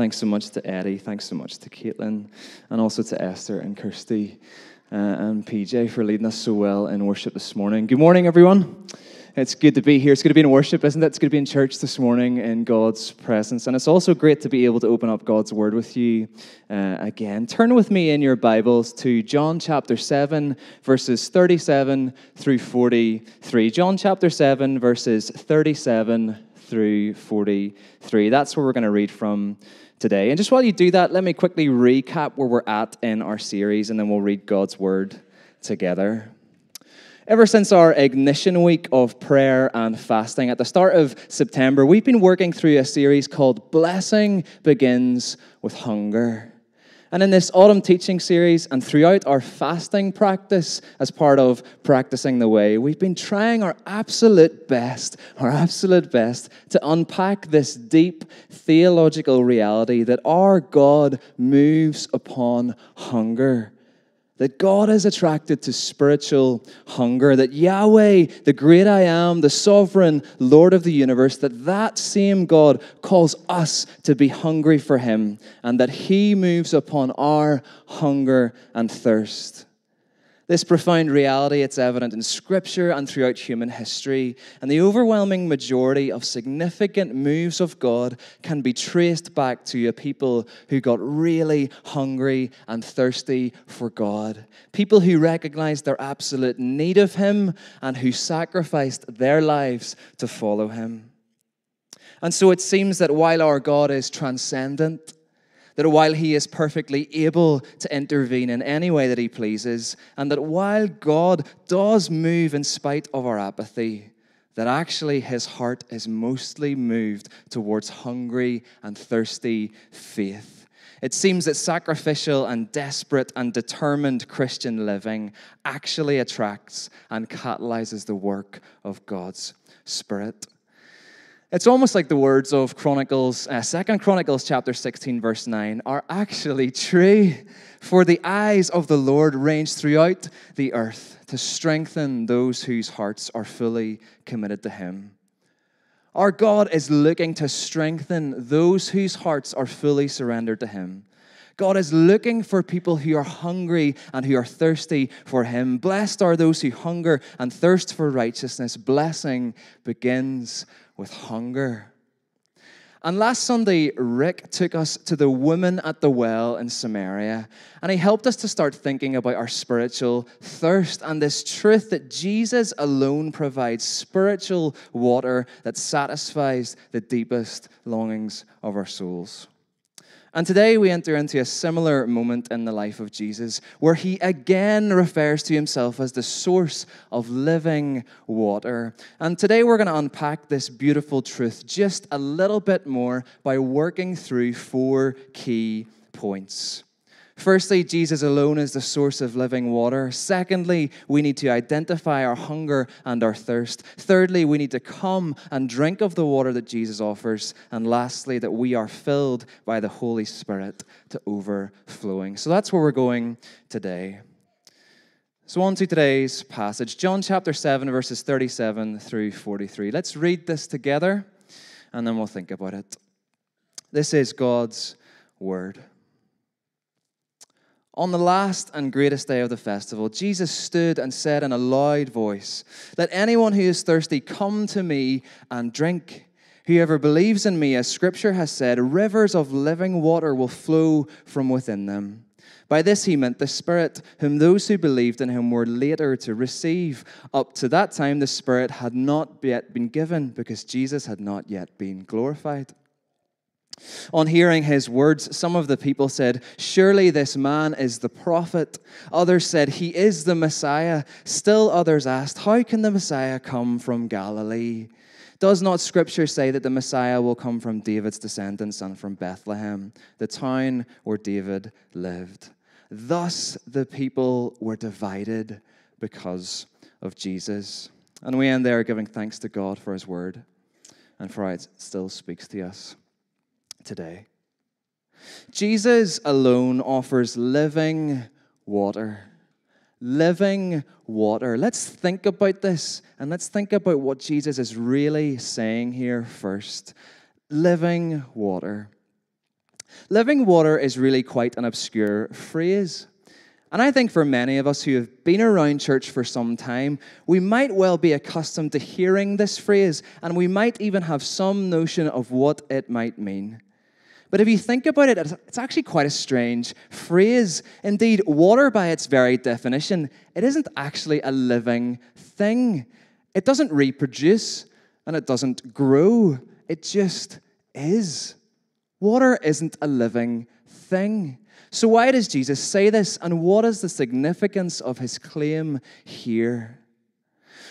Thanks so much to Eddie. Thanks so much to Caitlin, and also to Esther and Kirsty uh, and PJ for leading us so well in worship this morning. Good morning, everyone. It's good to be here. It's good to be in worship, isn't it? It's good to be in church this morning in God's presence. And it's also great to be able to open up God's word with you uh, again. Turn with me in your Bibles to John chapter 7, verses 37 through 43. John chapter 7, verses 37 through 43. That's where we're going to read from today. And just while you do that, let me quickly recap where we're at in our series, and then we'll read God's word together. Ever since our ignition week of prayer and fasting at the start of September, we've been working through a series called Blessing Begins with Hunger. And in this autumn teaching series and throughout our fasting practice as part of practicing the way, we've been trying our absolute best, our absolute best to unpack this deep theological reality that our God moves upon hunger that God is attracted to spiritual hunger, that Yahweh, the great I am, the sovereign Lord of the universe, that that same God calls us to be hungry for Him, and that He moves upon our hunger and thirst. This profound reality, it's evident in Scripture and throughout human history, and the overwhelming majority of significant moves of God can be traced back to a people who got really hungry and thirsty for God. People who recognized their absolute need of Him and who sacrificed their lives to follow Him. And so it seems that while our God is transcendent, that while He is perfectly able to intervene in any way that He pleases, and that while God does move in spite of our apathy, that actually His heart is mostly moved towards hungry and thirsty faith. It seems that sacrificial and desperate and determined Christian living actually attracts and catalyzes the work of God's Spirit. It's almost like the words of Chronicles, uh, Second Chronicles chapter 16, verse 9, are actually true. For the eyes of the Lord range throughout the earth to strengthen those whose hearts are fully committed to Him. Our God is looking to strengthen those whose hearts are fully surrendered to Him. God is looking for people who are hungry and who are thirsty for Him. Blessed are those who hunger and thirst for righteousness. Blessing begins with hunger. And last Sunday, Rick took us to the woman at the well in Samaria, and he helped us to start thinking about our spiritual thirst and this truth that Jesus alone provides spiritual water that satisfies the deepest longings of our souls. And today we enter into a similar moment in the life of Jesus where he again refers to himself as the source of living water. And today we're going to unpack this beautiful truth just a little bit more by working through four key points. Firstly, Jesus alone is the source of living water. Secondly, we need to identify our hunger and our thirst. Thirdly, we need to come and drink of the water that Jesus offers. And lastly, that we are filled by the Holy Spirit to overflowing. So that's where we're going today. So, on to today's passage, John chapter 7, verses 37 through 43. Let's read this together and then we'll think about it. This is God's word. On the last and greatest day of the festival, Jesus stood and said in a loud voice, Let anyone who is thirsty come to me and drink. Whoever believes in me, as scripture has said, rivers of living water will flow from within them. By this he meant the Spirit, whom those who believed in him were later to receive. Up to that time, the Spirit had not yet been given because Jesus had not yet been glorified. On hearing his words, some of the people said, Surely this man is the prophet. Others said, He is the Messiah. Still others asked, How can the Messiah come from Galilee? Does not Scripture say that the Messiah will come from David's descendants and from Bethlehem, the town where David lived? Thus the people were divided because of Jesus. And we end there giving thanks to God for his word and for how it still speaks to us today. Jesus alone offers living water. Living water. Let's think about this and let's think about what Jesus is really saying here first. Living water. Living water is really quite an obscure phrase. And I think for many of us who have been around church for some time, we might well be accustomed to hearing this phrase, and we might even have some notion of what it might mean. But if you think about it, it's actually quite a strange phrase. Indeed, water, by its very definition, it isn't actually a living thing. It doesn't reproduce and it doesn't grow, it just is. Water isn't a living thing. So, why does Jesus say this, and what is the significance of his claim here?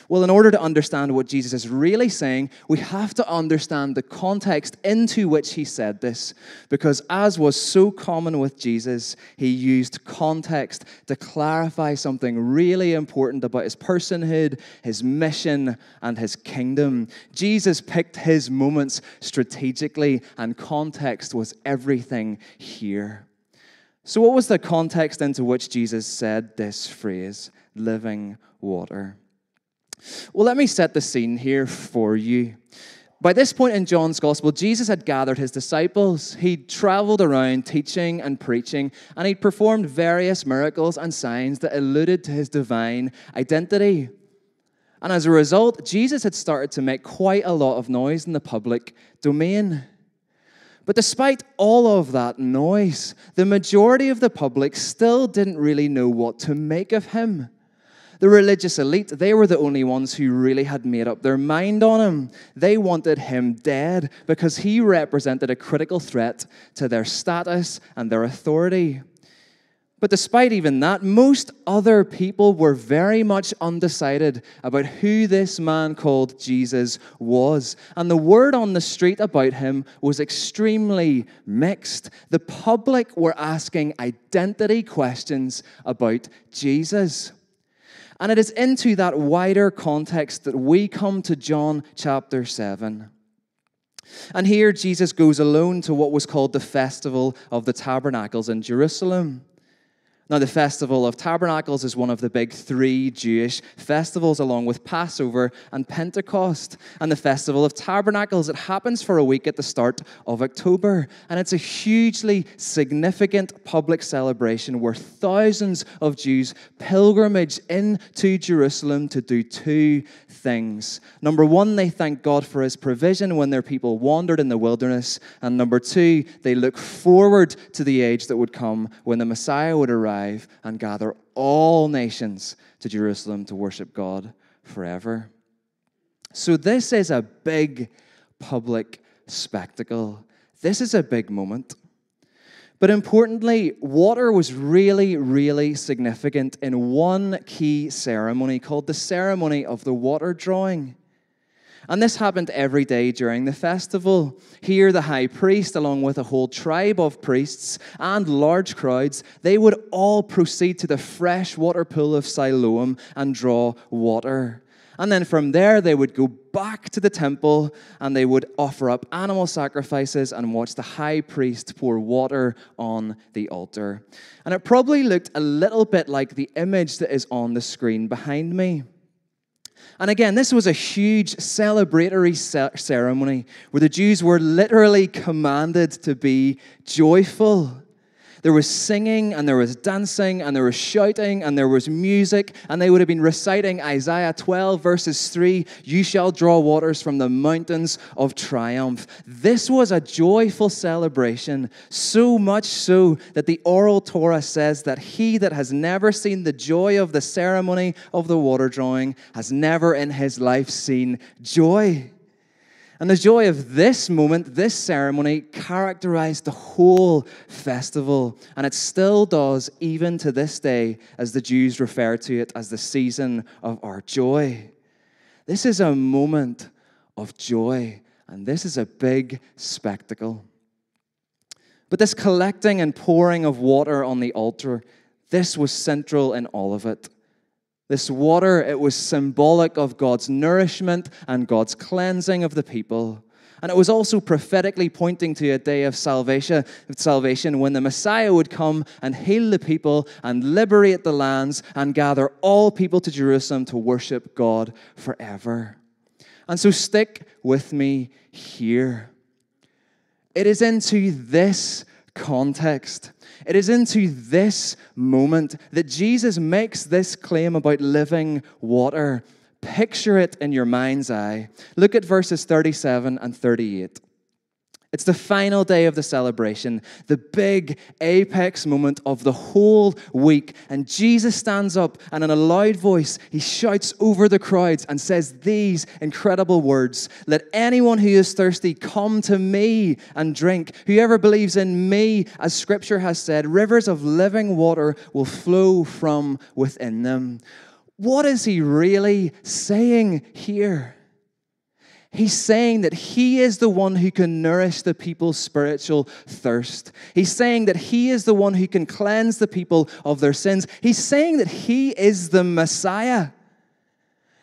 Well, in order to understand what Jesus is really saying, we have to understand the context into which he said this. Because, as was so common with Jesus, he used context to clarify something really important about his personhood, his mission, and his kingdom. Jesus picked his moments strategically, and context was everything here. So, what was the context into which Jesus said this phrase, living water? Well, let me set the scene here for you. By this point in John's gospel, Jesus had gathered his disciples. He'd traveled around teaching and preaching, and he'd performed various miracles and signs that alluded to his divine identity. And as a result, Jesus had started to make quite a lot of noise in the public domain. But despite all of that noise, the majority of the public still didn't really know what to make of him. The religious elite, they were the only ones who really had made up their mind on him. They wanted him dead because he represented a critical threat to their status and their authority. But despite even that, most other people were very much undecided about who this man called Jesus was. And the word on the street about him was extremely mixed. The public were asking identity questions about Jesus. And it is into that wider context that we come to John chapter 7. And here Jesus goes alone to what was called the Festival of the Tabernacles in Jerusalem. Now, the Festival of Tabernacles is one of the big three Jewish festivals, along with Passover and Pentecost. And the Festival of Tabernacles, it happens for a week at the start of October. And it's a hugely significant public celebration where thousands of Jews pilgrimage into Jerusalem to do two things. Number one, they thank God for his provision when their people wandered in the wilderness. And number two, they look forward to the age that would come when the Messiah would arrive arrive and gather all nations to Jerusalem to worship God forever. So, this is a big public spectacle. This is a big moment. But importantly, water was really, really significant in one key ceremony called the ceremony of the water drawing. And this happened every day during the festival. Here, the high priest, along with a whole tribe of priests and large crowds, they would all proceed to the fresh water pool of Siloam and draw water. And then from there, they would go back to the temple and they would offer up animal sacrifices and watch the high priest pour water on the altar. And it probably looked a little bit like the image that is on the screen behind me. And again, this was a huge celebratory ceremony where the Jews were literally commanded to be joyful. There was singing and there was dancing and there was shouting and there was music, and they would have been reciting Isaiah 12, verses 3 You shall draw waters from the mountains of triumph. This was a joyful celebration, so much so that the oral Torah says that he that has never seen the joy of the ceremony of the water drawing has never in his life seen joy. And the joy of this moment, this ceremony, characterized the whole festival. And it still does, even to this day, as the Jews refer to it as the season of our joy. This is a moment of joy, and this is a big spectacle. But this collecting and pouring of water on the altar, this was central in all of it. This water, it was symbolic of God's nourishment and God's cleansing of the people. And it was also prophetically pointing to a day of salvation, salvation when the Messiah would come and heal the people and liberate the lands and gather all people to Jerusalem to worship God forever. And so stick with me here. It is into this context. It is into this moment that Jesus makes this claim about living water. Picture it in your mind's eye. Look at verses 37 and 38. It's the final day of the celebration, the big apex moment of the whole week. And Jesus stands up and, in a loud voice, he shouts over the crowds and says these incredible words Let anyone who is thirsty come to me and drink. Whoever believes in me, as scripture has said, rivers of living water will flow from within them. What is he really saying here? He's saying that he is the one who can nourish the people's spiritual thirst. He's saying that he is the one who can cleanse the people of their sins. He's saying that he is the Messiah.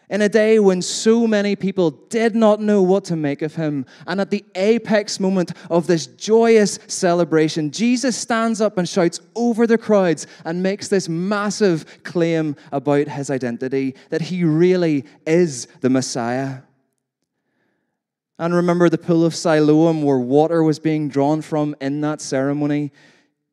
In a day when so many people did not know what to make of him, and at the apex moment of this joyous celebration, Jesus stands up and shouts over the crowds and makes this massive claim about his identity that he really is the Messiah. And remember the pool of Siloam where water was being drawn from in that ceremony?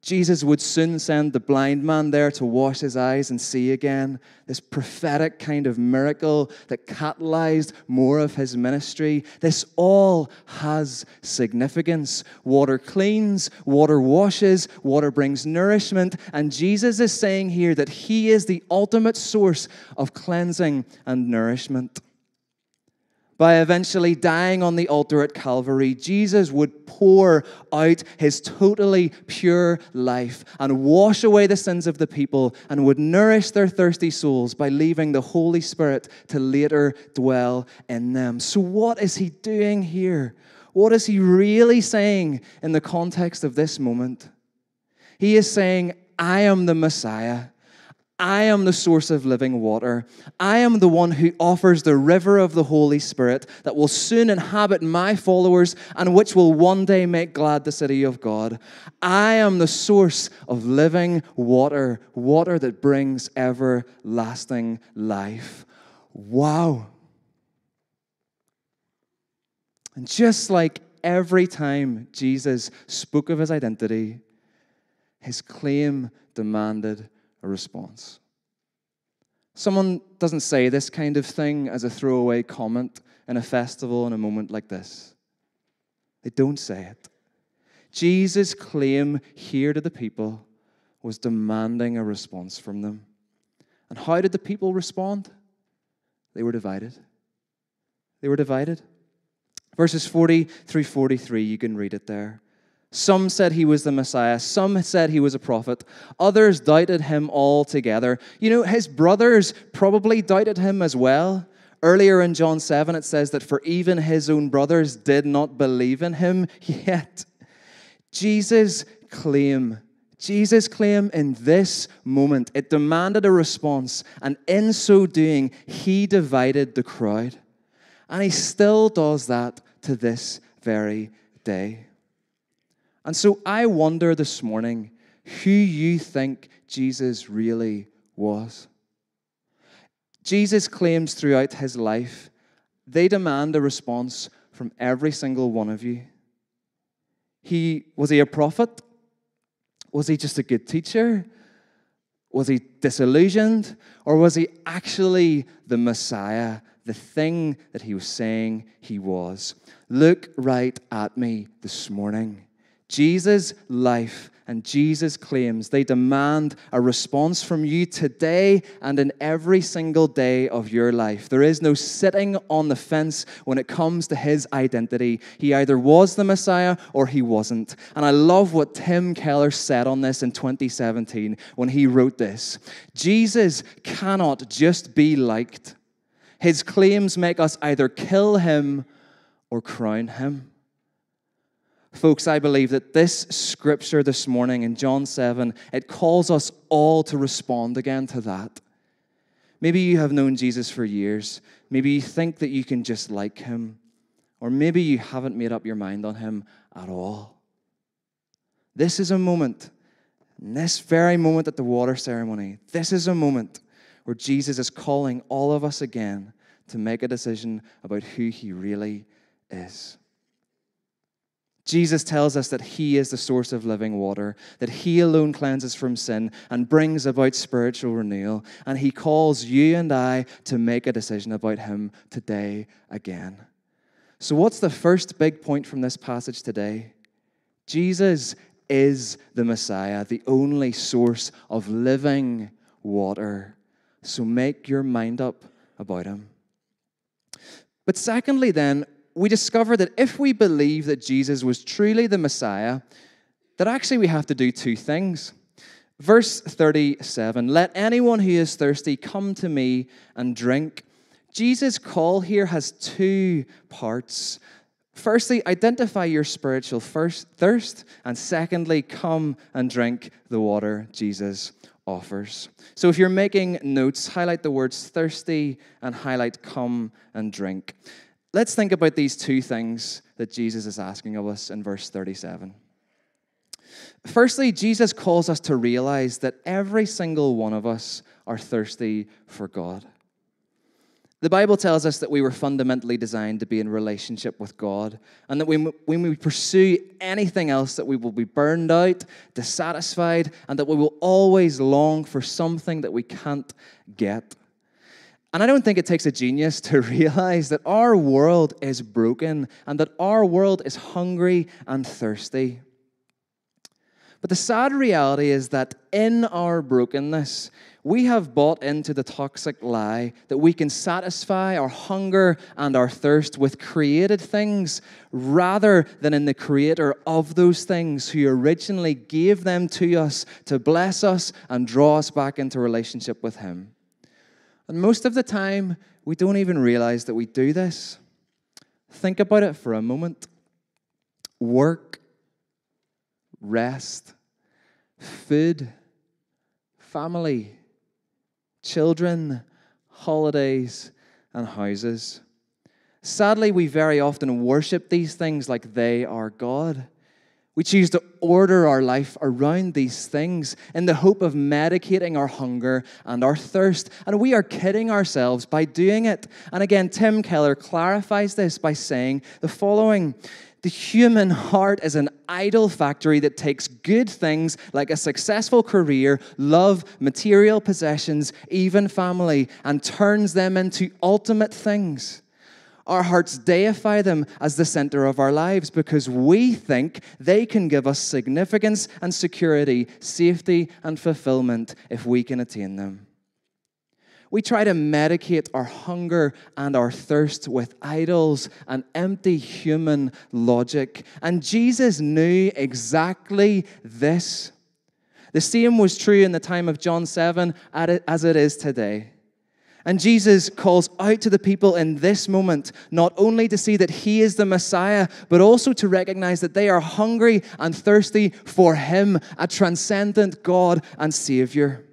Jesus would soon send the blind man there to wash his eyes and see again. This prophetic kind of miracle that catalyzed more of his ministry. This all has significance. Water cleans, water washes, water brings nourishment. And Jesus is saying here that he is the ultimate source of cleansing and nourishment by eventually dying on the altar at Calvary, Jesus would pour out his totally pure life and wash away the sins of the people and would nourish their thirsty souls by leaving the Holy Spirit to later dwell in them. So, what is he doing here? What is he really saying in the context of this moment? He is saying, I am the Messiah. I am the source of living water. I am the one who offers the river of the Holy Spirit that will soon inhabit my followers and which will one day make glad the city of God. I am the source of living water, water that brings everlasting life. Wow. And just like every time Jesus spoke of his identity, his claim demanded a response. Someone doesn't say this kind of thing as a throwaway comment in a festival in a moment like this. They don't say it. Jesus' claim here to the people was demanding a response from them. And how did the people respond? They were divided. They were divided. Verses 40 through 43, you can read it there. Some said he was the Messiah. Some said he was a prophet. Others doubted him altogether. You know, his brothers probably doubted him as well. Earlier in John 7, it says that for even his own brothers did not believe in him yet. Jesus' claim, Jesus' claim in this moment, it demanded a response. And in so doing, he divided the crowd. And he still does that to this very day. And so I wonder this morning who you think Jesus really was. Jesus claims throughout his life, they demand a response from every single one of you. He was he a prophet? Was he just a good teacher? Was he disillusioned? Or was he actually the Messiah, the thing that he was saying he was? Look right at me this morning. Jesus' life and Jesus' claims, they demand a response from you today and in every single day of your life. There is no sitting on the fence when it comes to his identity. He either was the Messiah or he wasn't. And I love what Tim Keller said on this in 2017 when he wrote this Jesus cannot just be liked, his claims make us either kill him or crown him. Folks, I believe that this scripture this morning in John 7, it calls us all to respond again to that. Maybe you have known Jesus for years. Maybe you think that you can just like him. Or maybe you haven't made up your mind on him at all. This is a moment, this very moment at the water ceremony, this is a moment where Jesus is calling all of us again to make a decision about who he really is. Jesus tells us that He is the source of living water, that He alone cleanses from sin and brings about spiritual renewal. And He calls you and I to make a decision about Him today again. So, what's the first big point from this passage today? Jesus is the Messiah, the only source of living water. So, make your mind up about Him. But secondly, then, we discover that if we believe that Jesus was truly the Messiah, that actually we have to do two things. Verse 37 Let anyone who is thirsty come to me and drink. Jesus' call here has two parts. Firstly, identify your spiritual first thirst, and secondly, come and drink the water Jesus offers. So if you're making notes, highlight the words thirsty and highlight come and drink. Let's think about these two things that Jesus is asking of us in verse 37. Firstly, Jesus calls us to realize that every single one of us are thirsty for God. The Bible tells us that we were fundamentally designed to be in relationship with God, and that when we pursue anything else, that we will be burned out, dissatisfied, and that we will always long for something that we can't get. And I don't think it takes a genius to realize that our world is broken and that our world is hungry and thirsty. But the sad reality is that in our brokenness, we have bought into the toxic lie that we can satisfy our hunger and our thirst with created things rather than in the creator of those things who originally gave them to us to bless us and draw us back into relationship with Him. And most of the time, we don't even realize that we do this. Think about it for a moment work, rest, food, family children, holidays, and houses. Sadly, we very often worship these things like they are God. We choose to order our life around these things in the hope of medicating our hunger and our thirst. And we are kidding ourselves by doing it. And again, Tim Keller clarifies this by saying the following the human heart is an idol factory that takes good things like a successful career, love, material possessions, even family, and turns them into ultimate things. Our hearts deify them as the center of our lives because we think they can give us significance and security, safety and fulfillment if we can attain them. We try to medicate our hunger and our thirst with idols and empty human logic. And Jesus knew exactly this. The same was true in the time of John 7 as it is today. And Jesus calls out to the people in this moment not only to see that he is the Messiah, but also to recognize that they are hungry and thirsty for him, a transcendent God and Savior.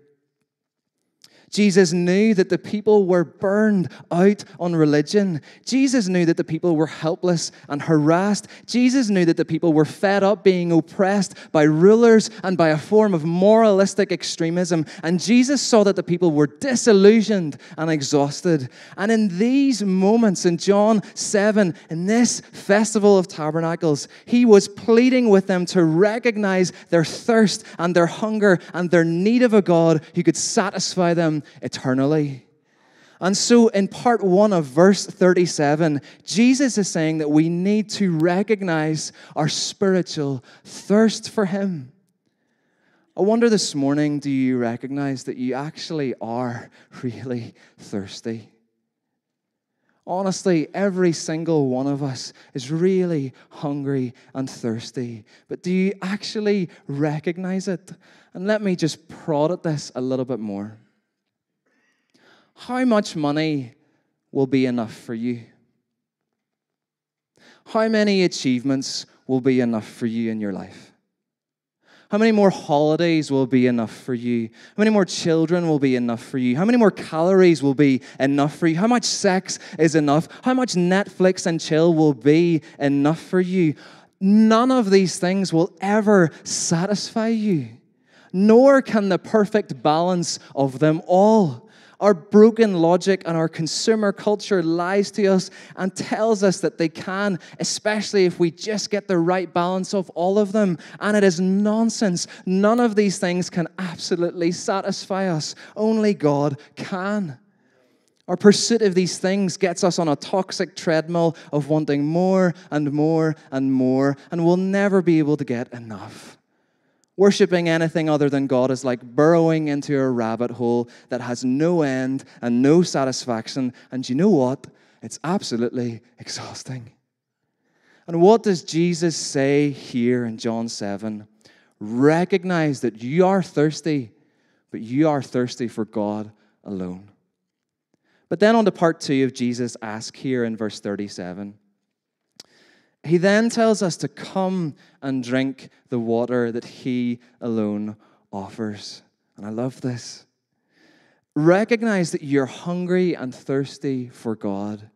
Jesus knew that the people were burned out on religion. Jesus knew that the people were helpless and harassed. Jesus knew that the people were fed up being oppressed by rulers and by a form of moralistic extremism. And Jesus saw that the people were disillusioned and exhausted. And in these moments, in John 7, in this festival of tabernacles, he was pleading with them to recognize their thirst and their hunger and their need of a God who could satisfy them eternally. And so, in part one of verse 37, Jesus is saying that we need to recognize our spiritual thirst for Him. I wonder this morning do you recognize that you actually are really thirsty? Honestly, every single one of us is really hungry and thirsty. But do you actually recognize it? And let me just prod at this a little bit more. How much money will be enough for you? How many achievements will be enough for you in your life? How many more holidays will be enough for you? How many more children will be enough for you? How many more calories will be enough for you? How much sex is enough? How much Netflix and chill will be enough for you? None of these things will ever satisfy you, nor can the perfect balance of them all. Our broken logic and our consumer culture lies to us and tells us that they can, especially if we just get the right balance of all of them. And it is nonsense. None of these things can absolutely satisfy us. Only God can. Our pursuit of these things gets us on a toxic treadmill of wanting more and more and more, and we'll never be able to get enough. Worshipping anything other than God is like burrowing into a rabbit hole that has no end and no satisfaction. And you know what? It's absolutely exhausting. And what does Jesus say here in John 7? Recognize that you are thirsty, but you are thirsty for God alone. But then on to part two of Jesus' ask here in verse 37. He then tells us to come and drink the water that He alone offers. And I love this. Recognize that you're hungry and thirsty for God,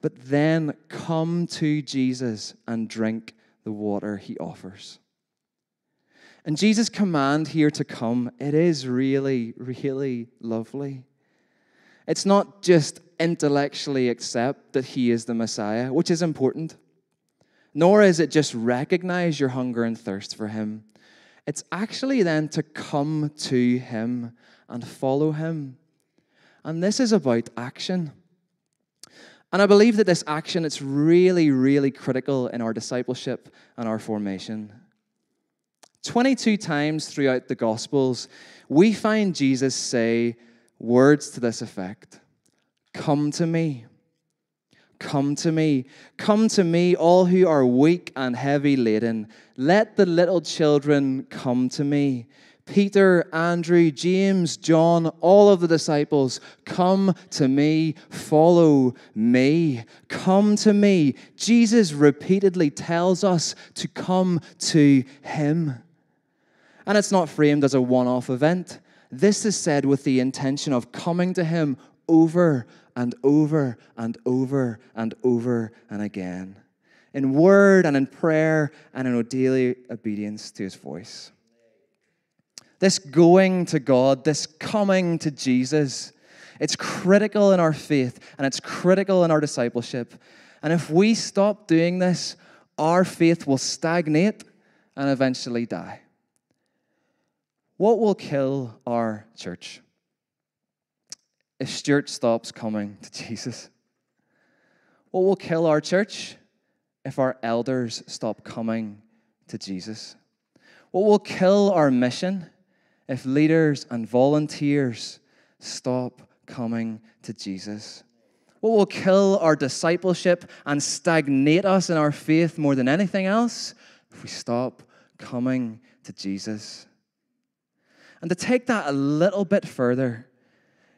but then come to Jesus and drink the water He offers. And Jesus' command here to come, it is really, really lovely. It's not just intellectually accept that He is the Messiah, which is important nor is it just recognize your hunger and thirst for Him. It's actually then to come to Him and follow Him. And this is about action. And I believe that this action it's really really critical in our discipleship and our formation. 22 times throughout the gospels we find Jesus say words to this effect. Come to me. Come to me. Come to me, all who are weak and heavy laden. Let the little children come to me. Peter, Andrew, James, John, all of the disciples, come to me, follow me, come to me. Jesus repeatedly tells us to come to him. And it's not framed as a one off event. This is said with the intention of coming to him over and over and over and over and again, in word and in prayer and in daily obedience to his voice. This going to God, this coming to Jesus, it's critical in our faith and it's critical in our discipleship. And if we stop doing this, our faith will stagnate and eventually die. What will kill our church? If Stuart stops coming to Jesus? What will kill our church if our elders stop coming to Jesus? What will kill our mission if leaders and volunteers stop coming to Jesus? What will kill our discipleship and stagnate us in our faith more than anything else if we stop coming to Jesus? And to take that a little bit further,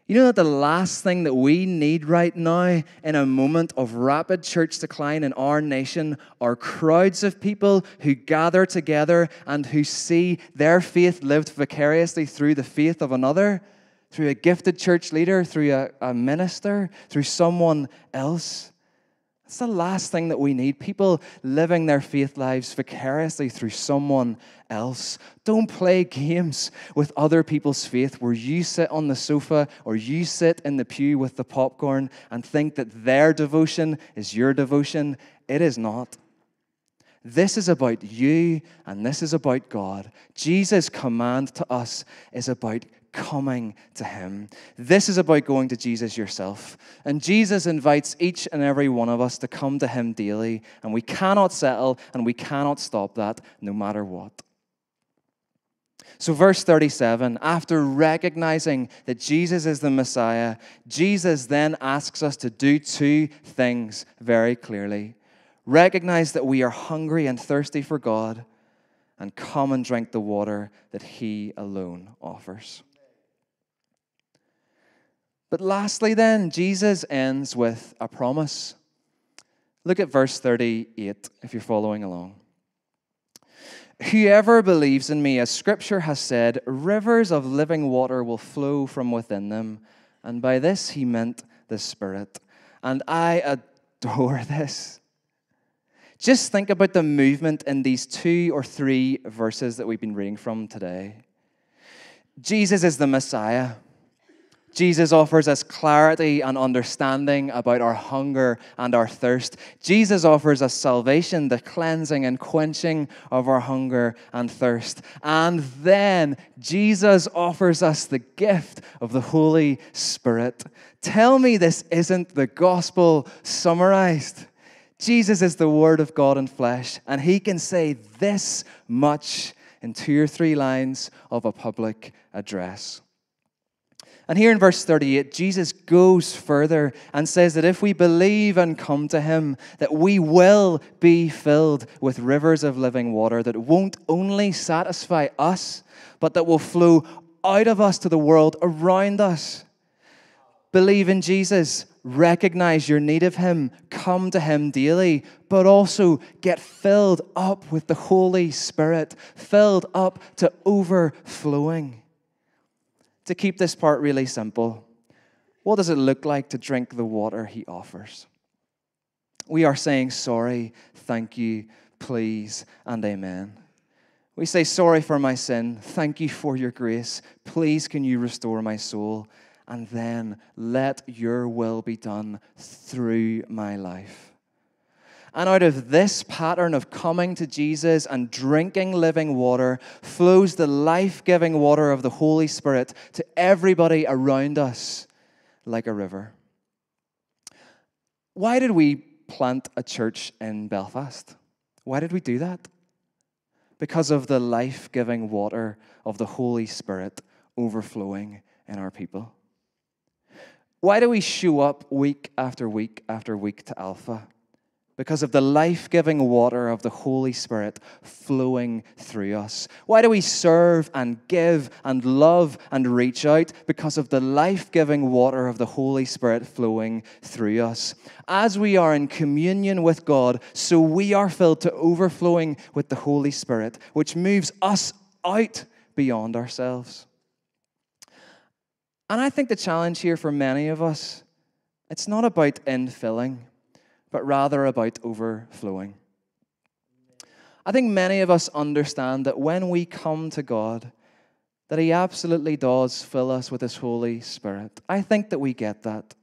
you know that the last thing that we need right now in a moment of rapid church decline in our nation are crowds of people who gather together and who see their faith lived vicariously through the faith of another, through a gifted church leader, through a, a minister, through someone else. It's the last thing that we need. People living their faith lives vicariously through someone else. Don't play games with other people's faith where you sit on the sofa or you sit in the pew with the popcorn and think that their devotion is your devotion. It is not. This is about you and this is about God. Jesus' command to us is about coming to Him. This is about going to Jesus yourself. And Jesus invites each and every one of us to come to Him daily. And we cannot settle and we cannot stop that no matter what. So, verse 37, after recognizing that Jesus is the Messiah, Jesus then asks us to do two things very clearly recognize that we are hungry and thirsty for God, and come and drink the water that He alone offers. But lastly, then, Jesus ends with a promise. Look at verse 38 if you're following along. Whoever believes in me, as scripture has said, rivers of living water will flow from within them. And by this he meant the Spirit. And I adore this. Just think about the movement in these two or three verses that we've been reading from today. Jesus is the Messiah Jesus offers us clarity and understanding about our hunger and our thirst. Jesus offers us salvation, the cleansing and quenching of our hunger and thirst. And then Jesus offers us the gift of the Holy Spirit. Tell me this isn't the gospel summarized. Jesus is the Word of God in flesh, and He can say this much in two or three lines of a public address. And here in verse 38, Jesus goes further and says that if we believe and come to him, that we will be filled with rivers of living water that won't only satisfy us, but that will flow out of us to the world around us. Believe in Jesus, recognize your need of him, come to him daily, but also get filled up with the Holy Spirit, filled up to overflowing to keep this part really simple, what does it look like to drink the water he offers? We are saying sorry, thank you, please, and amen. We say, Sorry for my sin. Thank you for your grace. Please, can you restore my soul? And then let your will be done through my life. And out of this pattern of coming to Jesus and drinking living water flows the life giving water of the Holy Spirit to everybody around us like a river. Why did we plant a church in Belfast? Why did we do that? Because of the life giving water of the Holy Spirit overflowing in our people. Why do we show up week after week after week to Alpha? Because of the life giving water of the Holy Spirit flowing through us. Why do we serve and give and love and reach out? Because of the life giving water of the Holy Spirit flowing through us. As we are in communion with God, so we are filled to overflowing with the Holy Spirit, which moves us out beyond ourselves. And I think the challenge here for many of us, it's not about infilling but rather about overflowing. I think many of us understand that when we come to God, that He absolutely does fill us with His Holy Spirit. I think that we get that.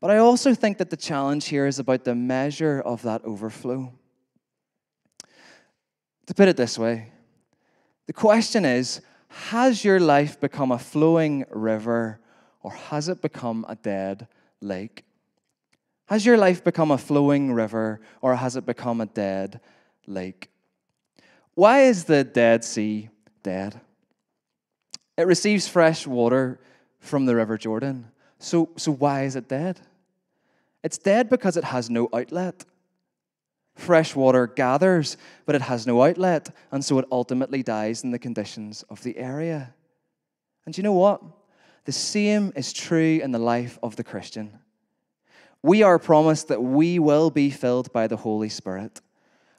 But I also think that the challenge here is about the measure of that overflow. To put it this way, the question is Has your life become a flowing river or has it become a dead lake? Has your life become a flowing river or has it become a dead lake? Why is the Dead Sea dead? It receives fresh water from the River Jordan. So, so why is it dead? It's dead because it has no outlet. Fresh water gathers, but it has no outlet, and so it ultimately dies in the conditions of the area. And you know what? The same is true in the life of the Christian we are promised that we will be filled by the Holy Spirit.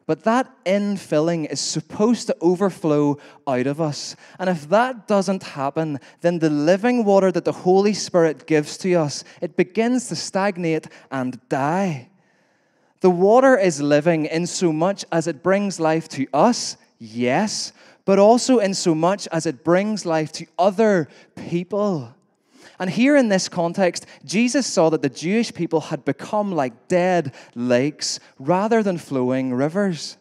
But that infilling is supposed to overflow out of us. And if that doesn't happen, then the living water that the Holy Spirit gives to us, it begins to stagnate and die. The water is living in so much as it brings life to us, yes, but also in so much as it brings life to other people. And here in this context, Jesus saw that the Jewish people had become like dead lakes rather than flowing rivers.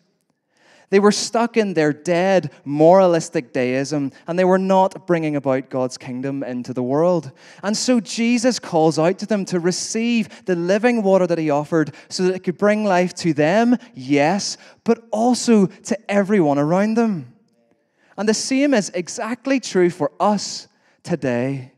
They were stuck in their dead moralistic deism and they were not bringing about God's kingdom into the world. And so Jesus calls out to them to receive the living water that he offered so that it could bring life to them, yes, but also to everyone around them. And the same is exactly true for us today.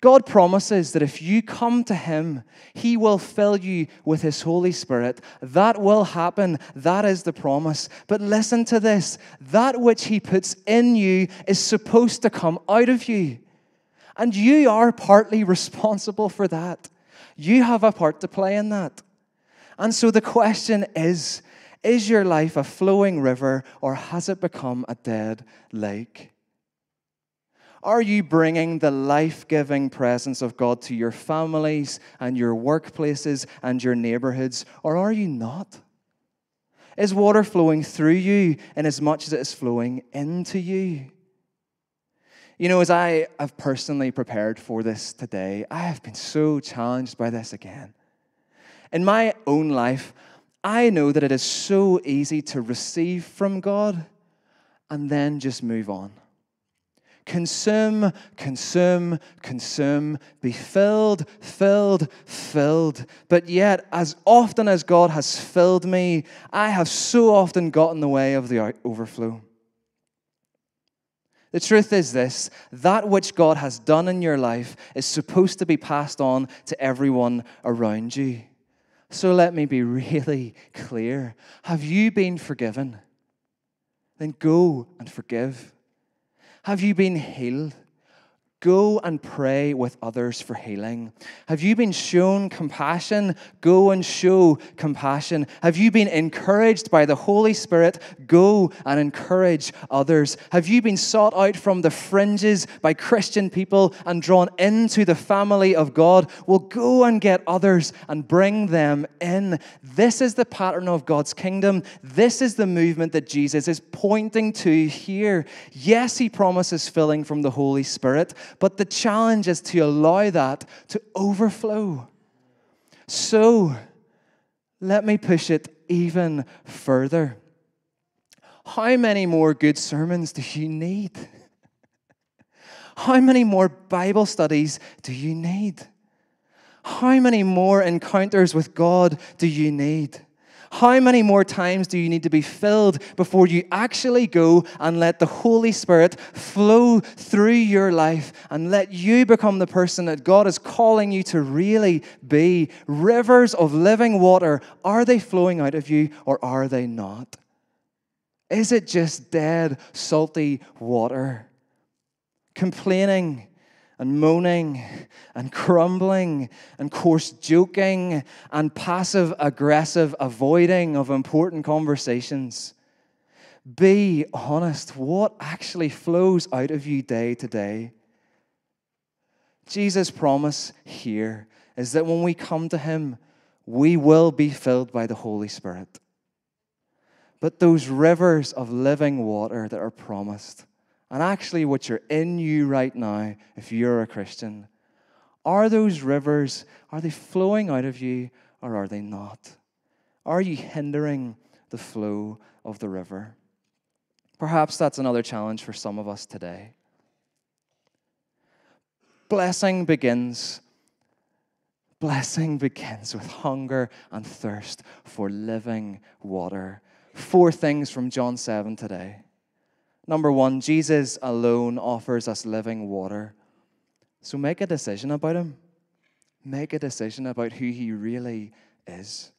God promises that if you come to Him, He will fill you with His Holy Spirit. That will happen. That is the promise. But listen to this that which He puts in you is supposed to come out of you. And you are partly responsible for that. You have a part to play in that. And so the question is Is your life a flowing river or has it become a dead lake? Are you bringing the life giving presence of God to your families and your workplaces and your neighborhoods, or are you not? Is water flowing through you in as much as it is flowing into you? You know, as I have personally prepared for this today, I have been so challenged by this again. In my own life, I know that it is so easy to receive from God and then just move on. Consume, consume, consume, be filled, filled, filled. But yet, as often as God has filled me, I have so often got in the way of the overflow. The truth is this that which God has done in your life is supposed to be passed on to everyone around you. So let me be really clear. Have you been forgiven? Then go and forgive. Have you been healed? Go and pray with others for healing. Have you been shown compassion? Go and show compassion. Have you been encouraged by the Holy Spirit? Go and encourage others. Have you been sought out from the fringes by Christian people and drawn into the family of God? Well, go and get others and bring them in. This is the pattern of God's kingdom. This is the movement that Jesus is pointing to here. Yes, he promises filling from the Holy Spirit. But the challenge is to allow that to overflow. So, let me push it even further. How many more good sermons do you need? How many more Bible studies do you need? How many more encounters with God do you need? How many more times do you need to be filled before you actually go and let the Holy Spirit flow through your life and let you become the person that God is calling you to really be? Rivers of living water, are they flowing out of you or are they not? Is it just dead, salty water? Complaining and moaning and grumbling and coarse joking and passive aggressive avoiding of important conversations. Be honest. What actually flows out of you day to day? Jesus' promise here is that when we come to Him, we will be filled by the Holy Spirit. But those rivers of living water that are promised, and actually which are in you right now, if you're a Christian, are those rivers, are they flowing out of you or are they not? Are you hindering the flow of the river? Perhaps that's another challenge for some of us today. Blessing begins. Blessing begins with hunger and thirst for living water. Four things from John 7 today. Number one, Jesus alone offers us living water. So make a decision about him. Make a decision about who he really is.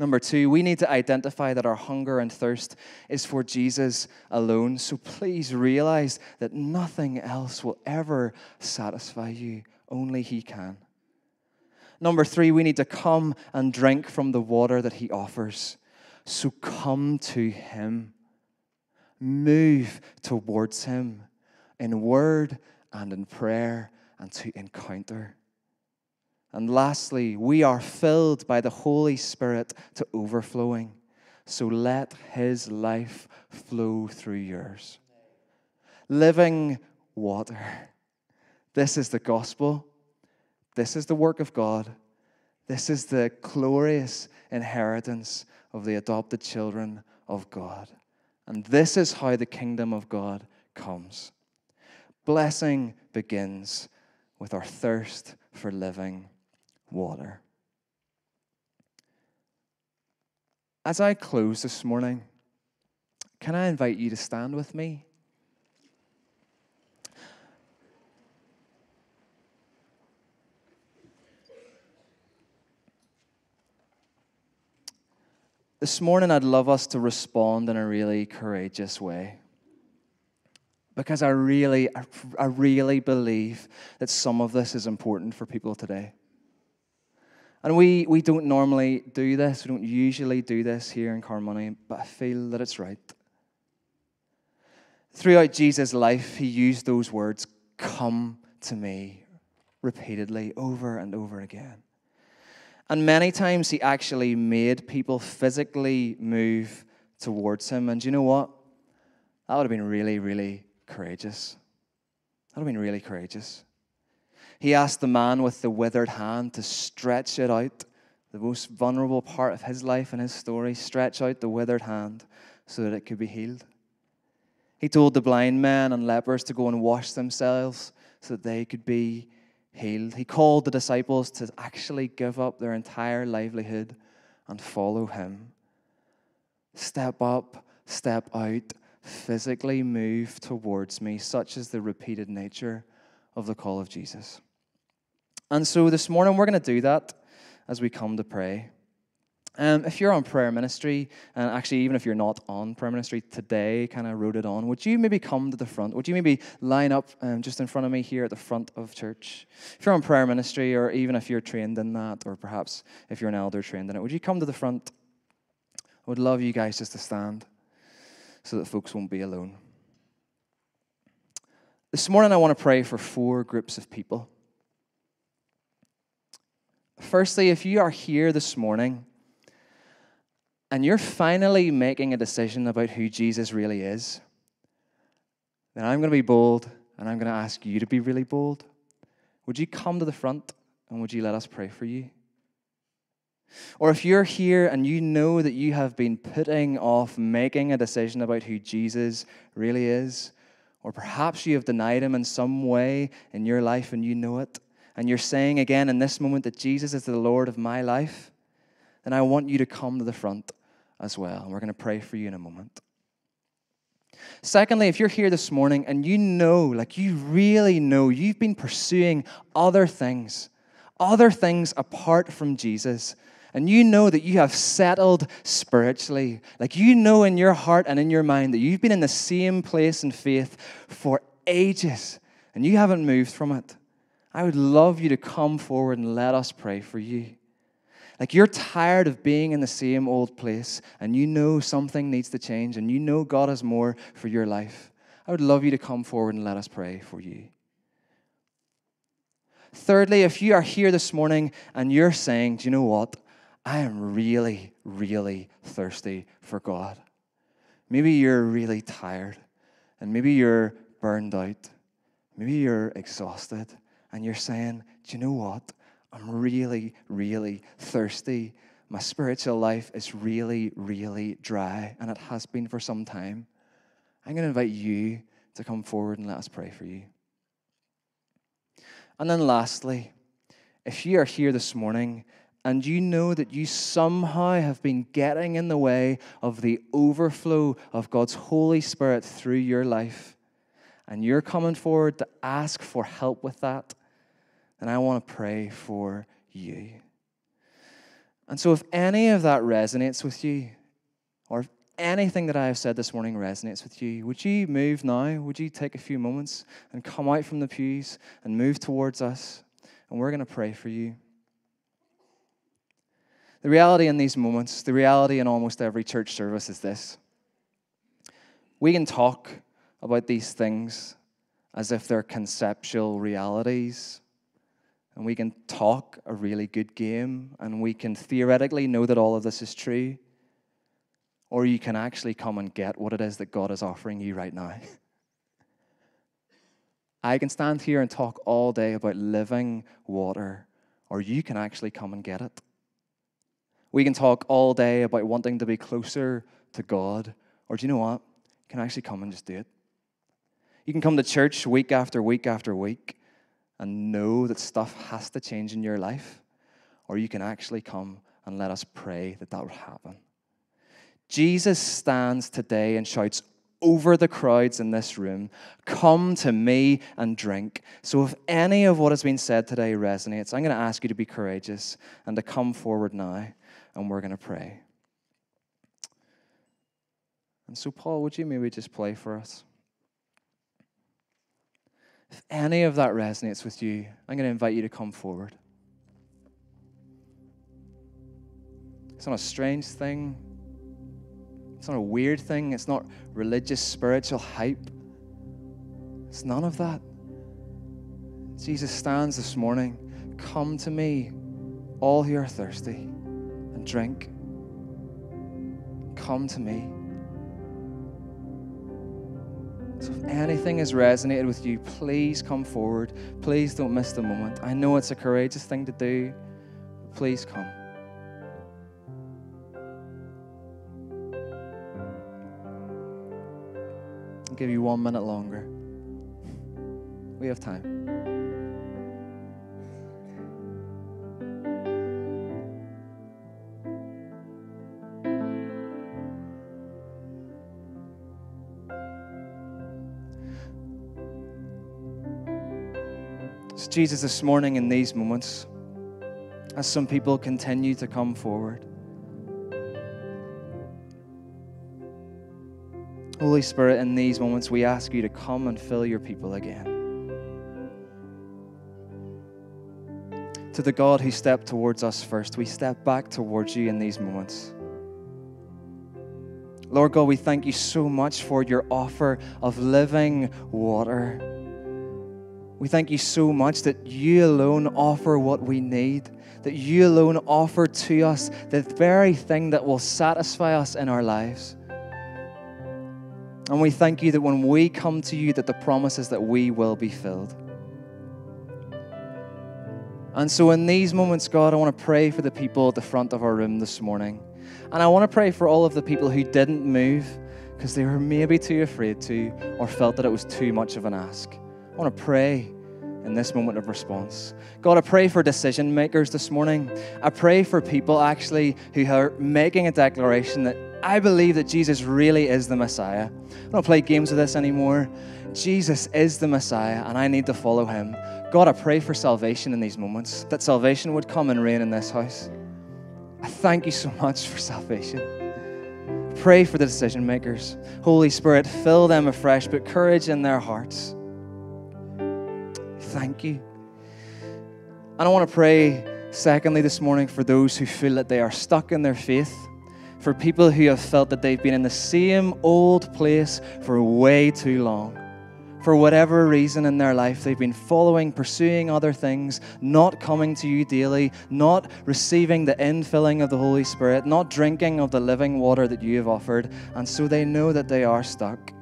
Number two, we need to identify that our hunger and thirst is for Jesus alone. So please realize that nothing else will ever satisfy you, only He can. Number three, we need to come and drink from the water that He offers. So come to Him move towards Him in word and in prayer and to encounter. And lastly, we are filled by the Holy Spirit to overflowing. So let His life flow through yours. Living water. This is the gospel. This is the work of God. This is the glorious inheritance of the adopted children of God. And this is how the kingdom of God comes. Blessing begins with our thirst for living water. As I close this morning, can I invite you to stand with me? This morning, I'd love us to respond in a really courageous way. Because I really, I really believe that some of this is important for people today. And we, we don't normally do this, we don't usually do this here in Carnmoney, but I feel that it's right. Throughout Jesus' life, he used those words, come to me, repeatedly, over and over again. And many times he actually made people physically move towards him. And you know what? That would have been really, really courageous. That would have been really courageous. He asked the man with the withered hand to stretch it out, the most vulnerable part of his life and his story, stretch out the withered hand so that it could be healed. He told the blind men and lepers to go and wash themselves so that they could be healed. He called the disciples to actually give up their entire livelihood and follow him. Step up, step out, physically move towards me. Such is the repeated nature of the call of Jesus. And so this morning we're going to do that as we come to pray. Um, if you're on prayer ministry, and actually, even if you're not on prayer ministry today, kind of wrote it on, would you maybe come to the front? Would you maybe line up um, just in front of me here at the front of church? If you're on prayer ministry, or even if you're trained in that, or perhaps if you're an elder trained in it, would you come to the front? I would love you guys just to stand so that folks won't be alone. This morning, I want to pray for four groups of people. Firstly, if you are here this morning and you're finally making a decision about who Jesus really is, then I'm going to be bold and I'm going to ask you to be really bold. Would you come to the front and would you let us pray for you? Or if you're here and you know that you have been putting off making a decision about who Jesus really is, or perhaps you have denied him in some way in your life and you know it, and you're saying again in this moment that Jesus is the Lord of my life, then I want you to come to the front as well. And we're going to pray for you in a moment. Secondly, if you're here this morning and you know, like you really know, you've been pursuing other things, other things apart from Jesus, and you know that you have settled spiritually, like you know in your heart and in your mind that you've been in the same place in faith for ages and you haven't moved from it, I would love you to come forward and let us pray for you. Like you're tired of being in the same old place and you know something needs to change and you know God has more for your life. I would love you to come forward and let us pray for you. Thirdly, if you are here this morning and you're saying, Do you know what? I am really, really thirsty for God. Maybe you're really tired and maybe you're burned out. Maybe you're exhausted and you're saying, Do you know what? I'm really, really thirsty. My spiritual life is really, really dry, and it has been for some time. I'm going to invite you to come forward and let us pray for you. And then, lastly, if you are here this morning and you know that you somehow have been getting in the way of the overflow of God's Holy Spirit through your life, and you're coming forward to ask for help with that, then I want to pray for you. And so, if any of that resonates with you, or if anything that I have said this morning resonates with you, would you move now? Would you take a few moments and come out from the pews and move towards us? And we're going to pray for you. The reality in these moments, the reality in almost every church service is this we can talk about these things as if they're conceptual realities and we can talk a really good game and we can theoretically know that all of this is true. Or you can actually come and get what it is that God is offering you right now. I can stand here and talk all day about living water, or you can actually come and get it. We can talk all day about wanting to be closer to God, or do you know what? You can actually come and just do it. You can come to church week after week after week and know that stuff has to change in your life, or you can actually come and let us pray that that will happen. Jesus stands today and shouts over the crowds in this room, Come to me and drink. So, if any of what has been said today resonates, I'm going to ask you to be courageous and to come forward now, and we're going to pray. And so, Paul, would you maybe just play for us? If any of that resonates with you, I'm going to invite you to come forward. It's not a strange thing. It's not a weird thing. It's not religious, spiritual hype. It's none of that. Jesus stands this morning. Come to me, all who are thirsty, and drink. Come to me. If anything has resonated with you, please come forward. Please don't miss the moment. I know it's a courageous thing to do. Please come. I'll give you one minute longer. We have time. Jesus, this morning in these moments, as some people continue to come forward, Holy Spirit, in these moments, we ask you to come and fill your people again. To the God who stepped towards us first, we step back towards you in these moments. Lord God, we thank you so much for your offer of living water. We thank you so much that you alone offer what we need, that you alone offer to us the very thing that will satisfy us in our lives. And we thank you that when we come to you, that the promise is that we will be filled. And so, in these moments, God, I want to pray for the people at the front of our room this morning. And I want to pray for all of the people who didn't move because they were maybe too afraid to or felt that it was too much of an ask. I want to pray in this moment of response. God, I pray for decision makers this morning. I pray for people actually who are making a declaration that I believe that Jesus really is the Messiah. I don't play games with this anymore. Jesus is the Messiah, and I need to follow him. God, I pray for salvation in these moments, that salvation would come and reign in this house. I thank you so much for salvation. Pray for the decision makers. Holy Spirit, fill them afresh, put courage in their hearts. Thank you. And I want to pray, secondly, this morning for those who feel that they are stuck in their faith for people who have felt that they've been in the same old place for way too long. For whatever reason in their life, they've been following, pursuing other things, not coming to you daily, not receiving the infilling of the Holy Spirit, not drinking of the living water that you have offered, and so they know that they are stuck.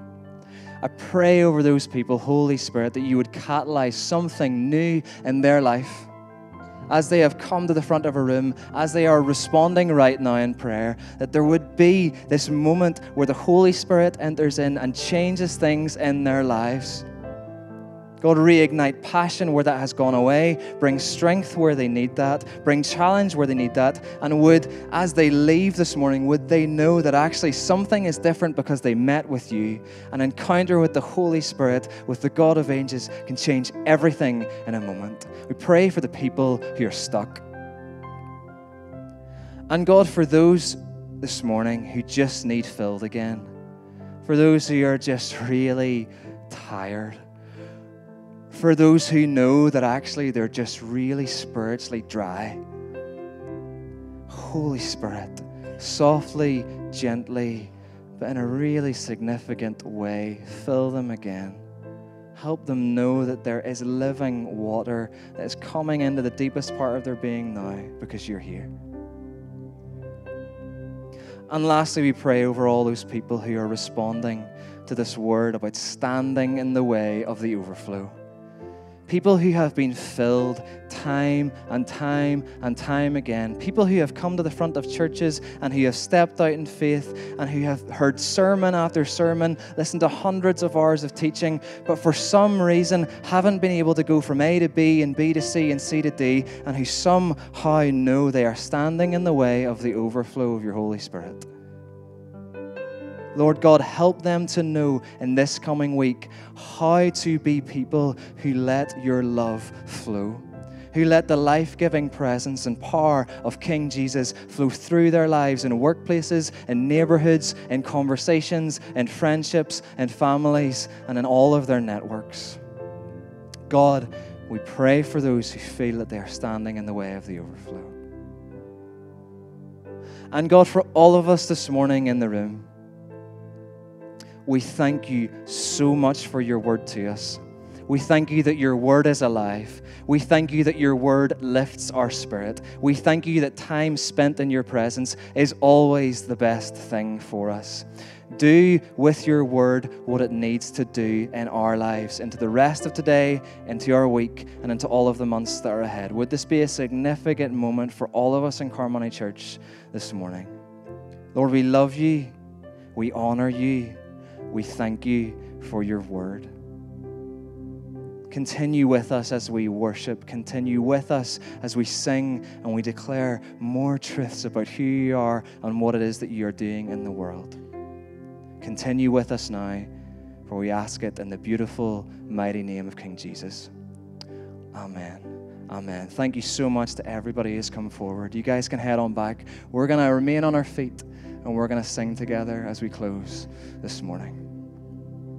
I pray over those people, Holy Spirit, that you would catalyze something new in their life as they have come to the front of a room, as they are responding right now in prayer, that there would be this moment where the Holy Spirit enters in and changes things in their lives. God, reignite passion where that has gone away, bring strength where they need that, bring challenge where they need that. And would, as they leave this morning, would they know that actually something is different because they met with you? An encounter with the Holy Spirit, with the God of angels, can change everything in a moment. We pray for the people who are stuck. And God, for those this morning who just need filled again, for those who are just really tired for those who know that actually they're just really spiritually dry. Holy Spirit, softly, gently, but in a really significant way, fill them again. Help them know that there is living water that is coming into the deepest part of their being now because you're here. And lastly, we pray over all those people who are responding to this word about standing in the way of the overflow. People who have been filled time and time and time again. People who have come to the front of churches and who have stepped out in faith and who have heard sermon after sermon, listened to hundreds of hours of teaching, but for some reason haven't been able to go from A to B and B to C and C to D, and who somehow know they are standing in the way of the overflow of your Holy Spirit. Lord God, help them to know in this coming week how to be people who let your love flow who let the life giving presence and power of King Jesus flow through their lives in workplaces, in neighborhoods, in conversations, in friendships, in families, and in all of their networks. God, we pray for those who feel that they are standing in the way of the overflow. And God, for all of us this morning in the room, we thank you so much for your word to us. We thank you that your word is alive. We thank you that your word lifts our spirit. We thank you that time spent in your presence is always the best thing for us. Do with your word what it needs to do in our lives, into the rest of today, into our week, and into all of the months that are ahead. Would this be a significant moment for all of us in Carnmoney Church this morning? Lord, we love you. We honor you. We thank you for your word. Continue with us as we worship. Continue with us as we sing and we declare more truths about who you are and what it is that you are doing in the world. Continue with us now, for we ask it in the beautiful, mighty name of King Jesus. Amen. Amen. Thank you so much to everybody who's come forward. You guys can head on back. We're going to remain on our feet and we're going to sing together as we close this morning.